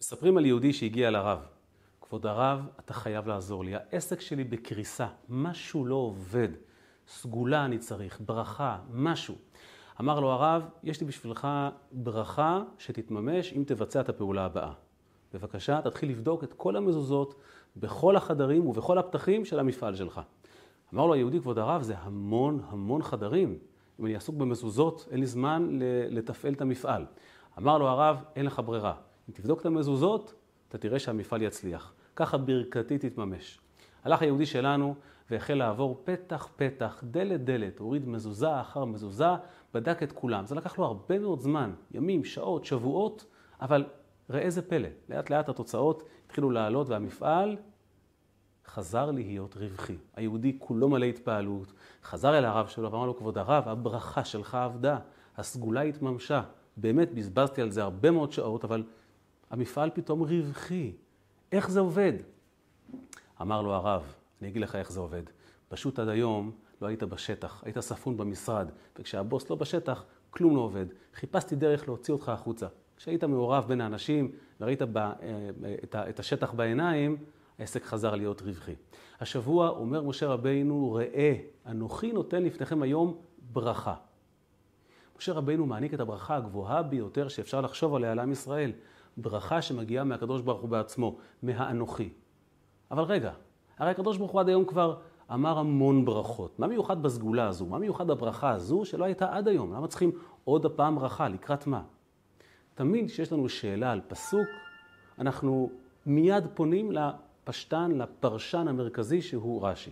מספרים על יהודי שהגיע לרב. כבוד הרב, אתה חייב לעזור לי. העסק שלי בקריסה, משהו לא עובד. סגולה אני צריך, ברכה, משהו. אמר לו הרב, יש לי בשבילך ברכה שתתממש אם תבצע את הפעולה הבאה. בבקשה, תתחיל לבדוק את כל המזוזות בכל החדרים ובכל הפתחים של המפעל שלך. אמר לו היהודי, כבוד הרב, זה המון המון חדרים. אם אני עסוק במזוזות, אין לי זמן לתפעל את המפעל. אמר לו הרב, אין לך ברירה. אם תבדוק את המזוזות, אתה תראה שהמפעל יצליח. ככה ברכתי תתממש. הלך היהודי שלנו והחל לעבור פתח פתח, דלת דלת, הוריד מזוזה אחר מזוזה, בדק את כולם. זה לקח לו הרבה מאוד זמן, ימים, שעות, שבועות, אבל ראה איזה פלא, לאט לאט התוצאות התחילו לעלות והמפעל חזר להיות רווחי. היהודי כולו מלא התפעלות, חזר אל הרב שלו ואמר לו, כבוד הרב, הברכה שלך עבדה, הסגולה התממשה. באמת בזבזתי על זה הרבה מאוד שעות, אבל המפעל פתאום רווחי. איך זה עובד? אמר לו הרב, אני אגיד לך איך זה עובד. פשוט עד היום לא היית בשטח, היית ספון במשרד, וכשהבוס לא בשטח, כלום לא עובד. חיפשתי דרך להוציא אותך החוצה. כשהיית מעורב בין האנשים וראית ב, אה, את השטח בעיניים, העסק חזר להיות רווחי. השבוע אומר משה רבינו, ראה, אנוכי נותן לפניכם היום ברכה. משה רבינו מעניק את הברכה הגבוהה ביותר שאפשר לחשוב עליה לעם ישראל. ברכה שמגיעה מהקדוש ברוך הוא בעצמו, מהאנוכי. אבל רגע, הרי הקדוש ברוך הוא עד היום כבר אמר המון ברכות. מה מיוחד בסגולה הזו? מה מיוחד בברכה הזו שלא הייתה עד היום? למה צריכים עוד הפעם ברכה? לקראת מה? תמיד כשיש לנו שאלה על פסוק, אנחנו מיד פונים לפשטן, לפרשן המרכזי שהוא רש"י.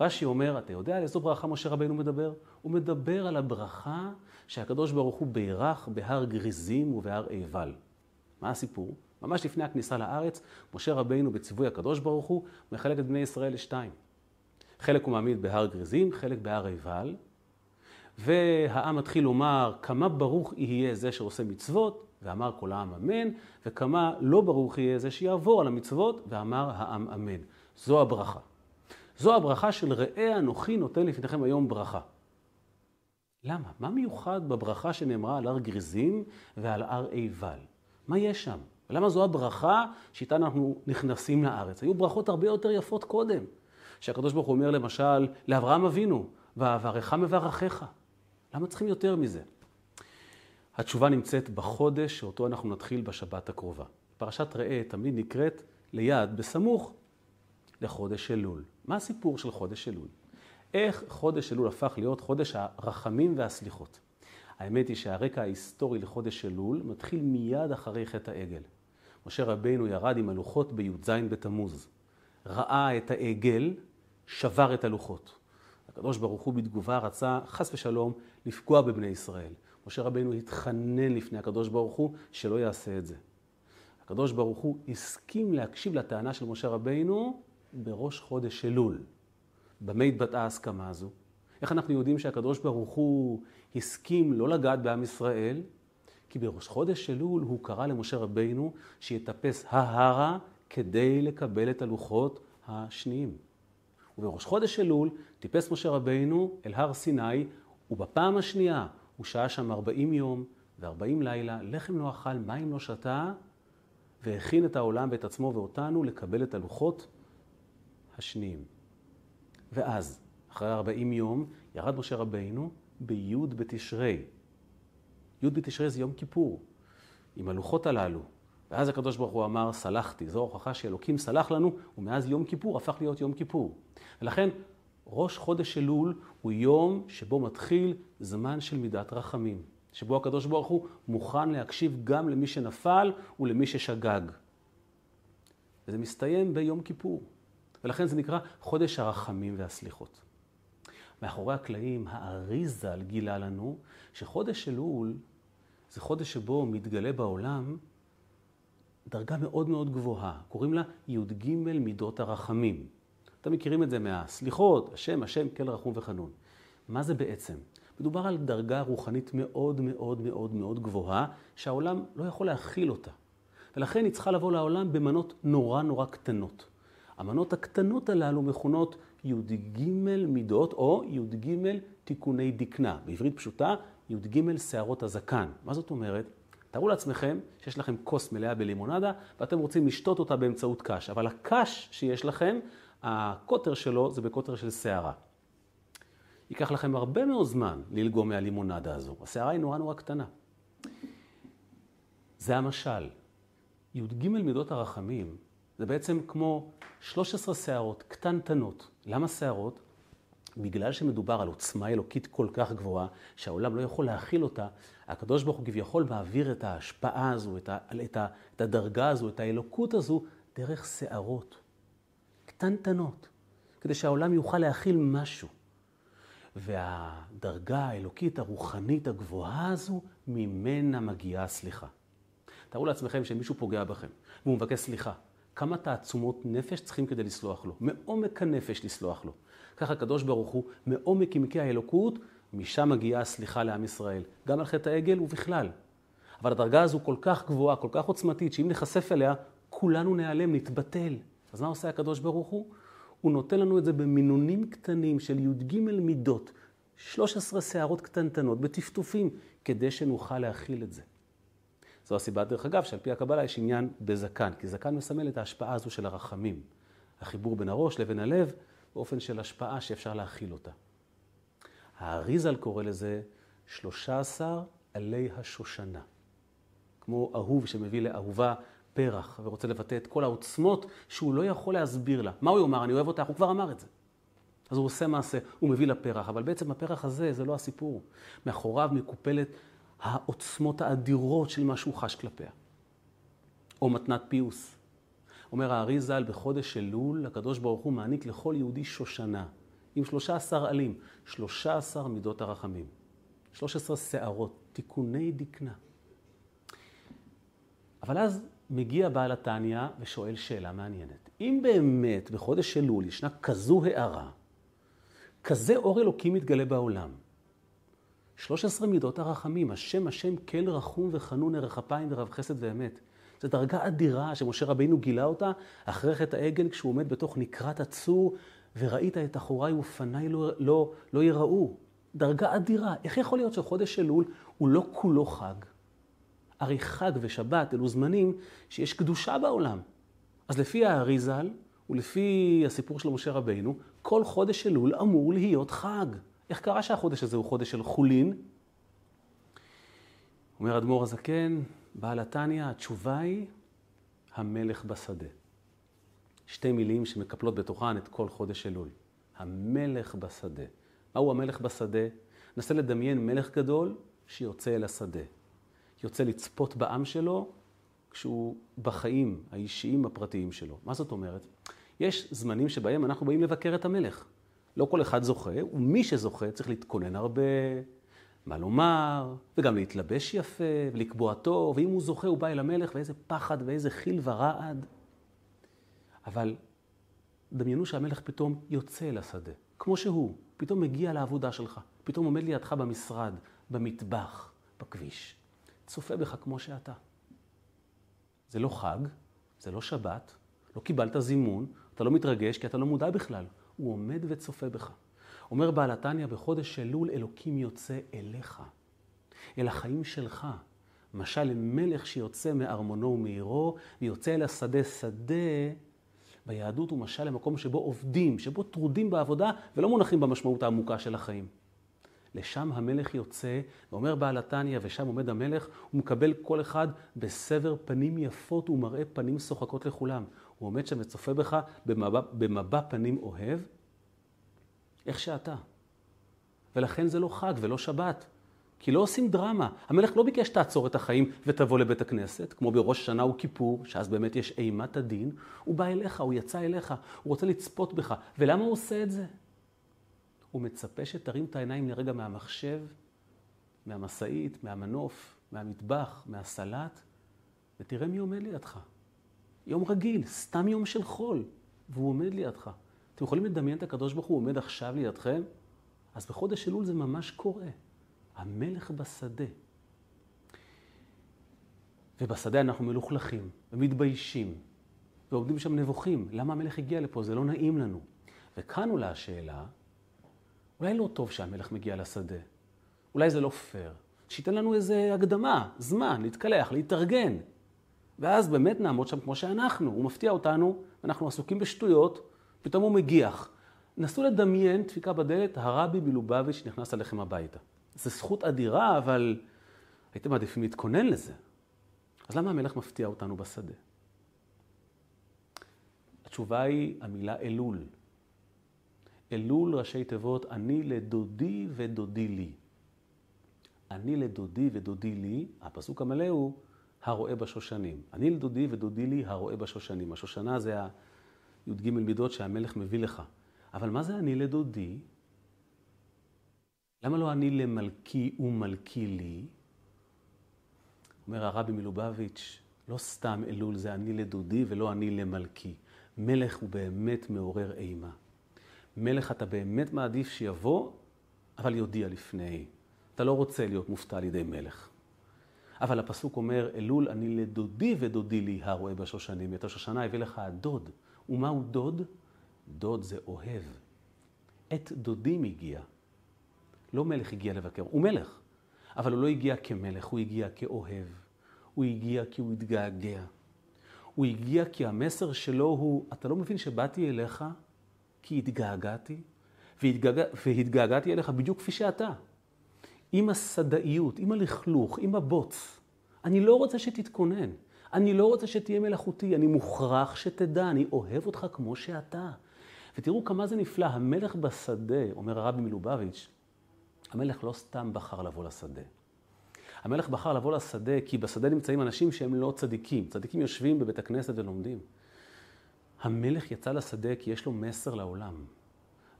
רש"י אומר, אתה יודע על איזו ברכה משה רבינו מדבר? הוא מדבר על הברכה שהקדוש ברוך הוא בירך בהר גריזים ובהר עיבל. מה הסיפור? ממש לפני הכניסה לארץ, משה רבינו בציווי הקדוש ברוך הוא מחלק את בני ישראל לשתיים. חלק הוא מעמיד בהר גריזים, חלק בהר עיבל, והעם מתחיל לומר כמה ברוך יהיה זה שעושה מצוות, ואמר כל העם אמן, וכמה לא ברוך יהיה זה שיעבור על המצוות, ואמר העם אמן. זו הברכה. זו הברכה של ראה אנוכי נותן לפניכם היום ברכה. למה? מה מיוחד בברכה שנאמרה על הר גריזים ועל הר עיבל? מה יש שם? ולמה זו הברכה שאיתה אנחנו נכנסים לארץ? היו ברכות הרבה יותר יפות קודם. שהקדוש ברוך הוא אומר למשל לאברהם אבינו, ואברך מברכיך. למה צריכים יותר מזה? התשובה נמצאת בחודש שאותו אנחנו נתחיל בשבת הקרובה. פרשת ראה תמיד נקראת ליד, בסמוך לחודש אלול. מה הסיפור של חודש אלול? איך חודש אלול הפך להיות חודש הרחמים והסליחות? האמת היא שהרקע ההיסטורי לחודש אלול מתחיל מיד אחרי חטא העגל. משה רבינו ירד עם הלוחות בי"ז בתמוז. ראה את העגל, שבר את הלוחות. הקדוש ברוך הוא בתגובה רצה, חס ושלום, לפגוע בבני ישראל. משה רבינו התחנן לפני הקדוש ברוך הוא שלא יעשה את זה. הקדוש ברוך הוא הסכים להקשיב לטענה של משה רבינו בראש חודש אלול. במה התבטאה ההסכמה הזו? איך אנחנו יודעים שהקדוש ברוך הוא הסכים לא לגעת בעם ישראל? כי בראש חודש אלול הוא קרא למשה רבינו שיטפס ההרה כדי לקבל את הלוחות השניים. ובראש חודש אלול טיפס משה רבינו אל הר סיני, ובפעם השנייה הוא שהה שם 40 יום ו-40 לילה, לחם לא אכל, מים לא שתה, והכין את העולם ואת עצמו ואותנו לקבל את הלוחות השניים. ואז, אחרי 40 יום, ירד משה רבינו בי' בתשרי. י' בתשרי זה יום כיפור, עם הלוחות הללו. ואז הקדוש ברוך הוא אמר, סלחתי. זו הוכחה שאלוקים סלח לנו, ומאז יום כיפור הפך להיות יום כיפור. ולכן, ראש חודש אלול הוא יום שבו מתחיל זמן של מידת רחמים. שבו הקדוש ברוך הוא מוכן להקשיב גם למי שנפל ולמי ששגג. וזה מסתיים ביום כיפור. ולכן זה נקרא חודש הרחמים והסליחות. מאחורי הקלעים, האריזל גילה לנו שחודש אלול זה חודש שבו מתגלה בעולם דרגה מאוד מאוד גבוהה, קוראים לה י"ג מידות הרחמים. אתם מכירים את זה מהסליחות, השם, השם, כל רחום וחנון. מה זה בעצם? מדובר על דרגה רוחנית מאוד מאוד מאוד מאוד גבוהה, שהעולם לא יכול להכיל אותה. ולכן היא צריכה לבוא לעולם במנות נורא נורא קטנות. המנות הקטנות הללו מכונות י"ג מידות או י"ג תיקוני דקנה. בעברית פשוטה, י"ג שערות הזקן. מה זאת אומרת? תארו לעצמכם שיש לכם כוס מלאה בלימונדה ואתם רוצים לשתות אותה באמצעות קש, אבל הקש שיש לכם, הקוטר שלו זה בקוטר של שערה. ייקח לכם הרבה מאוד זמן ללגום מהלימונדה הזו. השערה היא נורא נורא קטנה. זה המשל. י"ג מידות הרחמים זה בעצם כמו 13 שערות קטנטנות. למה שערות? בגלל שמדובר על עוצמה אלוקית כל כך גבוהה, שהעולם לא יכול להכיל אותה, הקדוש ברוך הוא כביכול מעביר את ההשפעה הזו, את, ה, את, ה, את הדרגה הזו, את האלוקות הזו, דרך שערות. קטנטנות, כדי שהעולם יוכל להכיל משהו. והדרגה האלוקית הרוחנית הגבוהה הזו, ממנה מגיעה הסליחה. תארו לעצמכם שמישהו פוגע בכם, והוא מבקש סליחה. כמה תעצומות נפש צריכים כדי לסלוח לו? מעומק הנפש לסלוח לו. ככה הקדוש ברוך הוא, מעומק עמקי האלוקות, משם מגיעה הסליחה לעם ישראל. גם על חטא העגל ובכלל. אבל הדרגה הזו כל כך גבוהה, כל כך עוצמתית, שאם נחשף אליה, כולנו נעלם, נתבטל. אז מה עושה הקדוש ברוך הוא? הוא נותן לנו את זה במינונים קטנים של י"ג מידות, 13 שערות קטנטנות, בטפטופים, כדי שנוכל להכיל את זה. זו הסיבה, דרך אגב, שעל פי הקבלה יש עניין בזקן, כי זקן מסמל את ההשפעה הזו של הרחמים. החיבור בין הראש לבין הלב, באופן של השפעה שאפשר להכיל אותה. האריזל קורא לזה 13 עלי השושנה. כמו אהוב שמביא לאהובה פרח ורוצה לבטא את כל העוצמות שהוא לא יכול להסביר לה. מה הוא יאמר? אני אוהב אותך, הוא כבר אמר את זה. אז הוא עושה מעשה, הוא מביא לה פרח, אבל בעצם הפרח הזה זה לא הסיפור. מאחוריו מקופלת העוצמות האדירות של מה שהוא חש כלפיה. או מתנת פיוס. אומר הארי ז"ל, בחודש אלול, הקדוש ברוך הוא מעניק לכל יהודי שושנה, עם שלושה עשר עלים, שלושה עשר מידות הרחמים, שלוש עשרה שערות, תיקוני דקנה. אבל אז מגיע בעל התניא ושואל שאלה מעניינת. אם באמת בחודש אלול ישנה כזו הערה, כזה אור אלוקי מתגלה בעולם, 13 מידות הרחמים, השם השם כל רחום וחנון ערך אפיים ורב חסד ואמת. זו דרגה אדירה שמשה רבינו גילה אותה אחרי חטא העגל כשהוא עומד בתוך נקרת הצור וראית את אחוריי ופניי לא, לא, לא יראו. דרגה אדירה. איך יכול להיות שחודש אלול הוא לא כולו חג? הרי חג ושבת אלו זמנים שיש קדושה בעולם. אז לפי האריזל ולפי הסיפור של משה רבינו, כל חודש אלול אמור להיות חג. איך קרה שהחודש הזה הוא חודש של חולין? אומר אדמו"ר הזקן, בעל התניא, התשובה היא המלך בשדה. שתי מילים שמקפלות בתוכן את כל חודש אלול. המלך בשדה. מהו המלך בשדה? נסה לדמיין מלך גדול שיוצא אל השדה. יוצא לצפות בעם שלו כשהוא בחיים האישיים הפרטיים שלו. מה זאת אומרת? יש זמנים שבהם אנחנו באים לבקר את המלך. לא כל אחד זוכה, ומי שזוכה צריך להתכונן הרבה, מה לומר, וגם להתלבש יפה, ולקבוע טוב, ואם הוא זוכה הוא בא אל המלך, ואיזה פחד ואיזה חיל ורעד. אבל דמיינו שהמלך פתאום יוצא אל השדה, כמו שהוא, פתאום מגיע לעבודה שלך, פתאום עומד לידך במשרד, במטבח, בכביש, צופה בך כמו שאתה. זה לא חג, זה לא שבת, לא קיבלת זימון, אתה לא מתרגש כי אתה לא מודע בכלל. הוא עומד וצופה בך. אומר בעל התניא, בחודש אלול אלוקים יוצא אליך, אל החיים שלך. משל למלך שיוצא מארמונו ומעירו, ויוצא אל השדה. שדה ביהדות הוא משל למקום שבו עובדים, שבו טרודים בעבודה ולא מונחים במשמעות העמוקה של החיים. לשם המלך יוצא, ואומר בעל התניא, ושם עומד המלך, הוא מקבל כל אחד בסבר פנים יפות ומראה פנים שוחקות לכולם. הוא עומד שם וצופה בך במבע, במבע פנים אוהב, איך שאתה. ולכן זה לא חג ולא שבת. כי לא עושים דרמה. המלך לא ביקש תעצור את החיים ותבוא לבית הכנסת, כמו בראש שנה וכיפור, שאז באמת יש אימת הדין. הוא בא אליך, הוא יצא אליך, הוא רוצה לצפות בך. ולמה הוא עושה את זה? הוא מצפה שתרים את העיניים לרגע מהמחשב, מהמשאית, מהמנוף, מהמטבח, מהסלט, ותראה מי עומד לידך. יום רגיל, סתם יום של חול, והוא עומד לידך. אתם יכולים לדמיין את הקדוש ברוך הוא עומד עכשיו לידכם? אז בחודש אלול זה ממש קורה. המלך בשדה. ובשדה אנחנו מלוכלכים ומתביישים ועומדים שם נבוכים. למה המלך הגיע לפה? זה לא נעים לנו. וכאן עולה השאלה, אולי לא טוב שהמלך מגיע לשדה. אולי זה לא פייר. שייתן לנו איזה הקדמה, זמן, להתקלח, להתארגן. ואז באמת נעמוד שם כמו שאנחנו. הוא מפתיע אותנו, אנחנו עסוקים בשטויות, פתאום הוא מגיח. נסו לדמיין דפיקה בדלת, הרבי מלובביץ' נכנס אליכם הביתה. זו זכות אדירה, אבל הייתם מעדיפים להתכונן לזה. אז למה המלך מפתיע אותנו בשדה? התשובה היא המילה אלול. אלול ראשי תיבות, אני לדודי ודודי לי. אני לדודי ודודי לי, הפסוק המלא הוא הרואה בשושנים. אני לדודי ודודי לי הרואה בשושנים. השושנה זה הי"ג מידות שהמלך מביא לך. אבל מה זה אני לדודי? למה לא אני למלכי ומלכי לי? אומר הרבי מלובביץ', לא סתם אלול זה אני לדודי ולא אני למלכי. מלך הוא באמת מעורר אימה. מלך אתה באמת מעדיף שיבוא, אבל יודיע לפני. אתה לא רוצה להיות מופתע על ידי מלך. אבל הפסוק אומר, אלול אני לדודי ודודי לי הרואה בשושנים. את השושנה הביא לך הדוד. ומהו דוד? דוד זה אוהב. את דודי מגיע. לא מלך הגיע לבקר, הוא מלך. אבל הוא לא הגיע כמלך, הוא הגיע כאוהב. הוא הגיע כי הוא התגעגע. הוא הגיע כי המסר שלו הוא, אתה לא מבין שבאתי אליך כי התגעגעתי? והתגעגע, והתגעגעתי אליך בדיוק כפי שאתה. עם הסדאיות, עם הלכלוך, עם הבוץ. אני לא רוצה שתתכונן. אני לא רוצה שתהיה מלאכותי, אני מוכרח שתדע, אני אוהב אותך כמו שאתה. ותראו כמה זה נפלא, המלך בשדה, אומר הרבי מלובביץ', המלך לא סתם בחר לבוא לשדה. המלך בחר לבוא לשדה כי בשדה נמצאים אנשים שהם לא צדיקים. צדיקים יושבים בבית הכנסת ולומדים. המלך יצא לשדה כי יש לו מסר לעולם.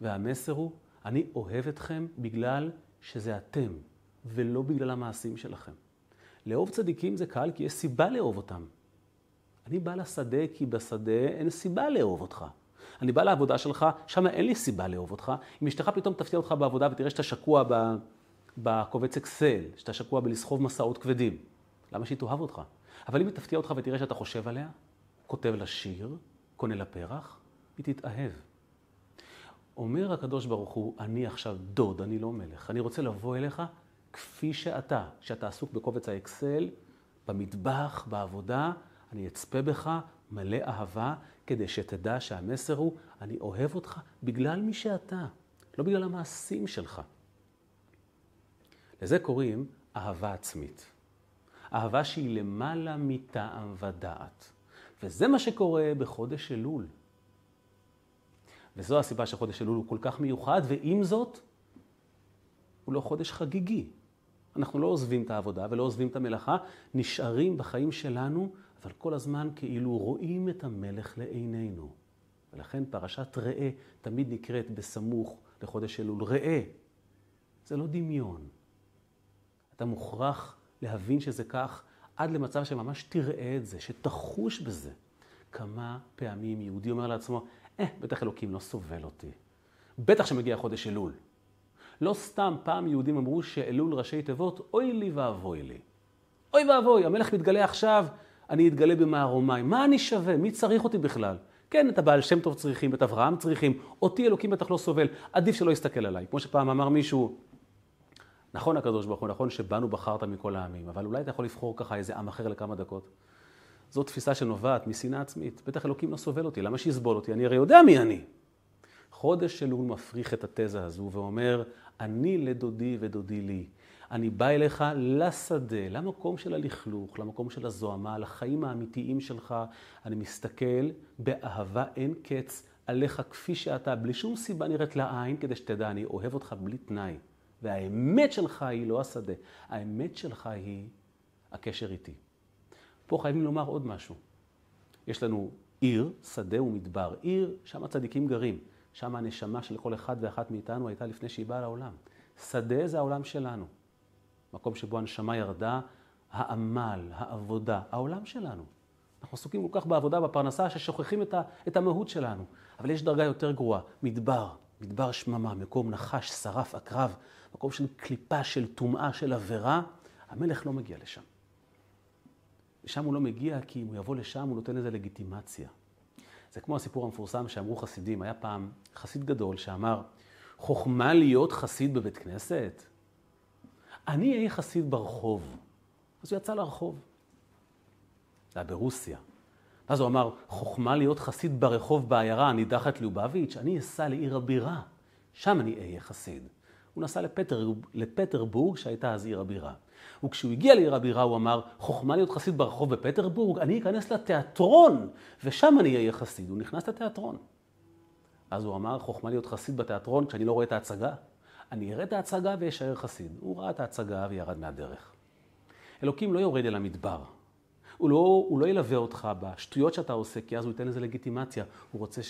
והמסר הוא, אני אוהב אתכם בגלל שזה אתם, ולא בגלל המעשים שלכם. לאהוב צדיקים זה קל כי יש סיבה לאהוב אותם. אני בא לשדה כי בשדה אין סיבה לאהוב אותך. אני בא לעבודה שלך, שם אין לי סיבה לאהוב אותך. אם אשתך פתאום תפתיע אותך בעבודה ותראה שאתה שקוע בקובץ אקסל, שאתה שקוע בלסחוב מסעות כבדים, למה שהיא תאהב אותך? אבל אם היא תפתיע אותך ותראה שאתה חושב עליה, כותב לה שיר, קונה לה פרח, היא תתאהב. אומר הקדוש ברוך הוא, אני עכשיו דוד, אני לא מלך. אני רוצה לבוא אליך כפי שאתה, שאתה עסוק בקובץ האקסל, במטבח, בעבודה, אני אצפה בך מלא אהבה, כדי שתדע שהמסר הוא, אני אוהב אותך בגלל מי שאתה, לא בגלל המעשים שלך. לזה קוראים אהבה עצמית. אהבה שהיא למעלה מטעם ודעת. וזה מה שקורה בחודש אלול. וזו הסיבה שחודש אלול הוא כל כך מיוחד, ועם זאת, הוא לא חודש חגיגי. אנחנו לא עוזבים את העבודה ולא עוזבים את המלאכה, נשארים בחיים שלנו, אבל כל הזמן כאילו רואים את המלך לעינינו. ולכן פרשת ראה תמיד נקראת בסמוך לחודש אלול. ראה, זה לא דמיון. אתה מוכרח להבין שזה כך עד למצב שממש תראה את זה, שתחוש בזה. כמה פעמים יהודי אומר לעצמו, אה, בטח אלוקים לא סובל אותי. בטח שמגיע חודש אלול. לא סתם פעם יהודים אמרו שאלול ראשי תיבות, אוי לי ואבוי לי. אוי ואבוי, המלך מתגלה עכשיו, אני אתגלה במערומיי. מה אני שווה? מי צריך אותי בכלל? כן, את הבעל שם טוב צריכים, את אברהם צריכים, אותי אלוקים בטח לא סובל, עדיף שלא יסתכל עליי. כמו שפעם אמר מישהו, נכון הקדוש ברוך הוא, נכון שבנו בחרת מכל העמים, אבל אולי אתה יכול לבחור ככה איזה עם אחר לכמה דקות. זו תפיסה שנובעת משנאה עצמית. בטח אלוקים לא סובל אותי, למה שיסבול אותי? אני הרי יודע מי אני. חודש אלול מפריך את התזה הזו ואומר, אני לדודי ודודי לי. אני בא אליך לשדה, למקום של הלכלוך, למקום של הזוהמה, לחיים האמיתיים שלך. אני מסתכל באהבה אין קץ עליך כפי שאתה, בלי שום סיבה נראית לעין, כדי שתדע, אני אוהב אותך בלי תנאי. והאמת שלך היא לא השדה, האמת שלך היא הקשר איתי. פה חייבים לומר עוד משהו. יש לנו עיר, שדה ומדבר. עיר, שם הצדיקים גרים. שם הנשמה של כל אחד ואחת מאיתנו הייתה לפני שהיא באה לעולם. שדה זה העולם שלנו. מקום שבו הנשמה ירדה, העמל, העבודה, העולם שלנו. אנחנו עסוקים כל כך בעבודה, בפרנסה, ששוכחים את, ה, את המהות שלנו. אבל יש דרגה יותר גרועה, מדבר, מדבר שממה, מקום נחש, שרף, עקרב, מקום של קליפה, של טומאה, של עבירה. המלך לא מגיע לשם. לשם הוא לא מגיע כי אם הוא יבוא לשם הוא נותן לזה לגיטימציה. זה כמו הסיפור המפורסם שאמרו חסידים. היה פעם חסיד גדול שאמר, חוכמה להיות חסיד בבית כנסת? אני אהיה חסיד ברחוב. אז הוא יצא לרחוב. זה היה ברוסיה. ואז הוא אמר, חוכמה להיות חסיד ברחוב בעיירה הנידחת ליובביץ', אני אסע לעיר הבירה, שם אני אהיה חסיד. הוא נסע לפטר, לפטרבורג, שהייתה אז עיר הבירה. וכשהוא הגיע לעיר הבירה הוא אמר, חוכמה להיות חסיד ברחוב בפטרבורג, אני אכנס לתיאטרון, ושם אני אהיה חסיד. הוא נכנס לתיאטרון. אז הוא אמר, חוכמה להיות חסיד בתיאטרון כשאני לא רואה את ההצגה. אני אראה את ההצגה ואשאר חסיד. הוא ראה את ההצגה וירד מהדרך. אלוקים לא יורד אל המדבר. הוא לא, הוא לא ילווה אותך בשטויות שאתה עושה, כי אז הוא ייתן לזה לגיטימציה. הוא רוצה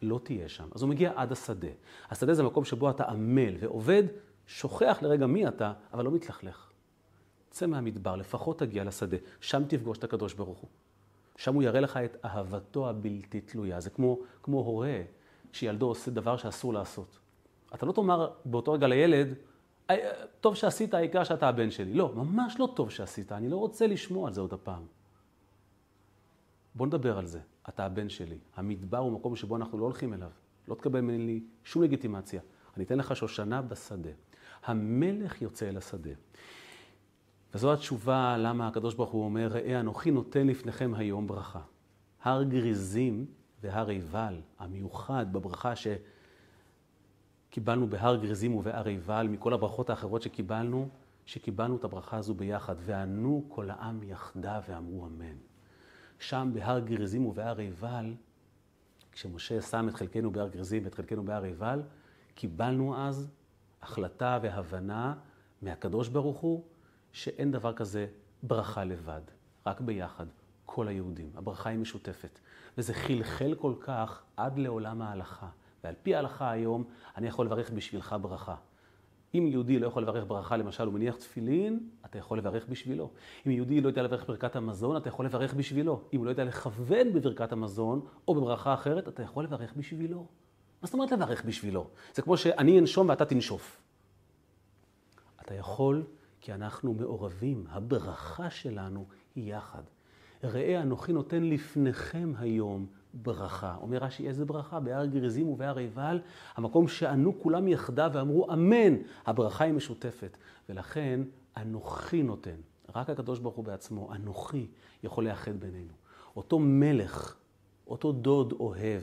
שלא תהיה שם. אז הוא מגיע עד השדה. השדה זה מקום שבו אתה עמל ועובד, שוכח לרגע מי אתה, אבל לא מתלכלך. צא מהמדבר, לפחות תגיע לשדה, שם תפגוש את הקדוש ברוך הוא. שם הוא יראה לך את אהבתו הבלתי תלויה. זה כמו, כמו הורה שילדו עושה דבר שאסור לעשות. אתה לא תאמר באותו רגע לילד, טוב שעשית, העיקר שאתה הבן שלי. לא, ממש לא טוב שעשית, אני לא רוצה לשמוע על זה עוד הפעם. בוא נדבר על זה. אתה הבן שלי. המדבר הוא מקום שבו אנחנו לא הולכים אליו. לא תקבל ממני שום לגיטימציה. אני אתן לך שושנה בשדה. המלך יוצא אל השדה. וזו התשובה למה הקדוש ברוך הוא אומר, ראה אנוכי נותן לפניכם היום ברכה. הר גריזים והר עיבל, המיוחד בברכה שקיבלנו בהר גריזים ובהר עיבל, מכל הברכות האחרות שקיבלנו, שקיבלנו את הברכה הזו ביחד. וענו כל העם יחדיו ואמרו אמן. שם בהר גריזים ובהר עיבל, כשמשה שם את חלקנו בהר גריזים ואת חלקנו בהר עיבל, קיבלנו אז החלטה והבנה מהקדוש ברוך הוא, שאין דבר כזה ברכה לבד, רק ביחד, כל היהודים. הברכה היא משותפת. וזה חלחל כל כך עד לעולם ההלכה. ועל פי ההלכה היום, אני יכול לברך בשבילך ברכה. אם יהודי לא יכול לברך ברכה, למשל, הוא מניח תפילין, אתה יכול לברך בשבילו. אם יהודי לא יודע לברך ברכת המזון, אתה יכול לברך בשבילו. אם הוא לא יודע לכוון בברכת המזון, או בברכה אחרת, אתה יכול לברך בשבילו. מה זאת אומרת לברך בשבילו? זה כמו שאני אנשום ואתה תנשוף. אתה יכול כי אנחנו מעורבים, הברכה שלנו היא יחד. ראה אנוכי נותן לפניכם היום ברכה. אומר רש"י, איזה ברכה? בהר גריזים ובהר עיבל, המקום שענו כולם יחדיו ואמרו אמן, הברכה היא משותפת. ולכן אנוכי נותן. רק הקדוש ברוך הוא בעצמו, אנוכי, יכול לאחד בינינו. אותו מלך, אותו דוד אוהב,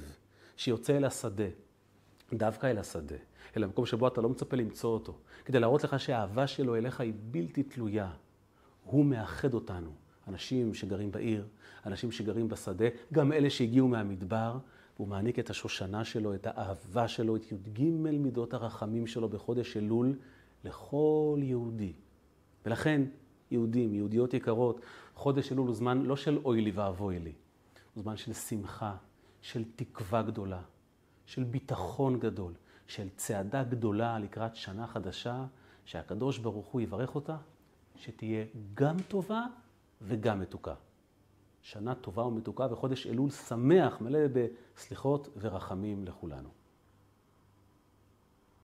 שיוצא אל השדה, דווקא אל השדה, אל המקום שבו אתה לא מצפה למצוא אותו, כדי להראות לך שהאהבה שלו אליך היא בלתי תלויה. הוא מאחד אותנו. אנשים שגרים בעיר, אנשים שגרים בשדה, גם אלה שהגיעו מהמדבר, והוא מעניק את השושנה שלו, את האהבה שלו, את י"ג מידות הרחמים שלו בחודש אלול לכל יהודי. ולכן, יהודים, יהודיות יקרות, חודש אלול הוא זמן לא של אוי לי ואבוי לי, הוא זמן של שמחה, של תקווה גדולה, של ביטחון גדול, של צעדה גדולה לקראת שנה חדשה, שהקדוש ברוך הוא יברך אותה, שתהיה גם טובה וגם מתוקה. שנה טובה ומתוקה וחודש אלול שמח, מלא בסליחות ורחמים לכולנו.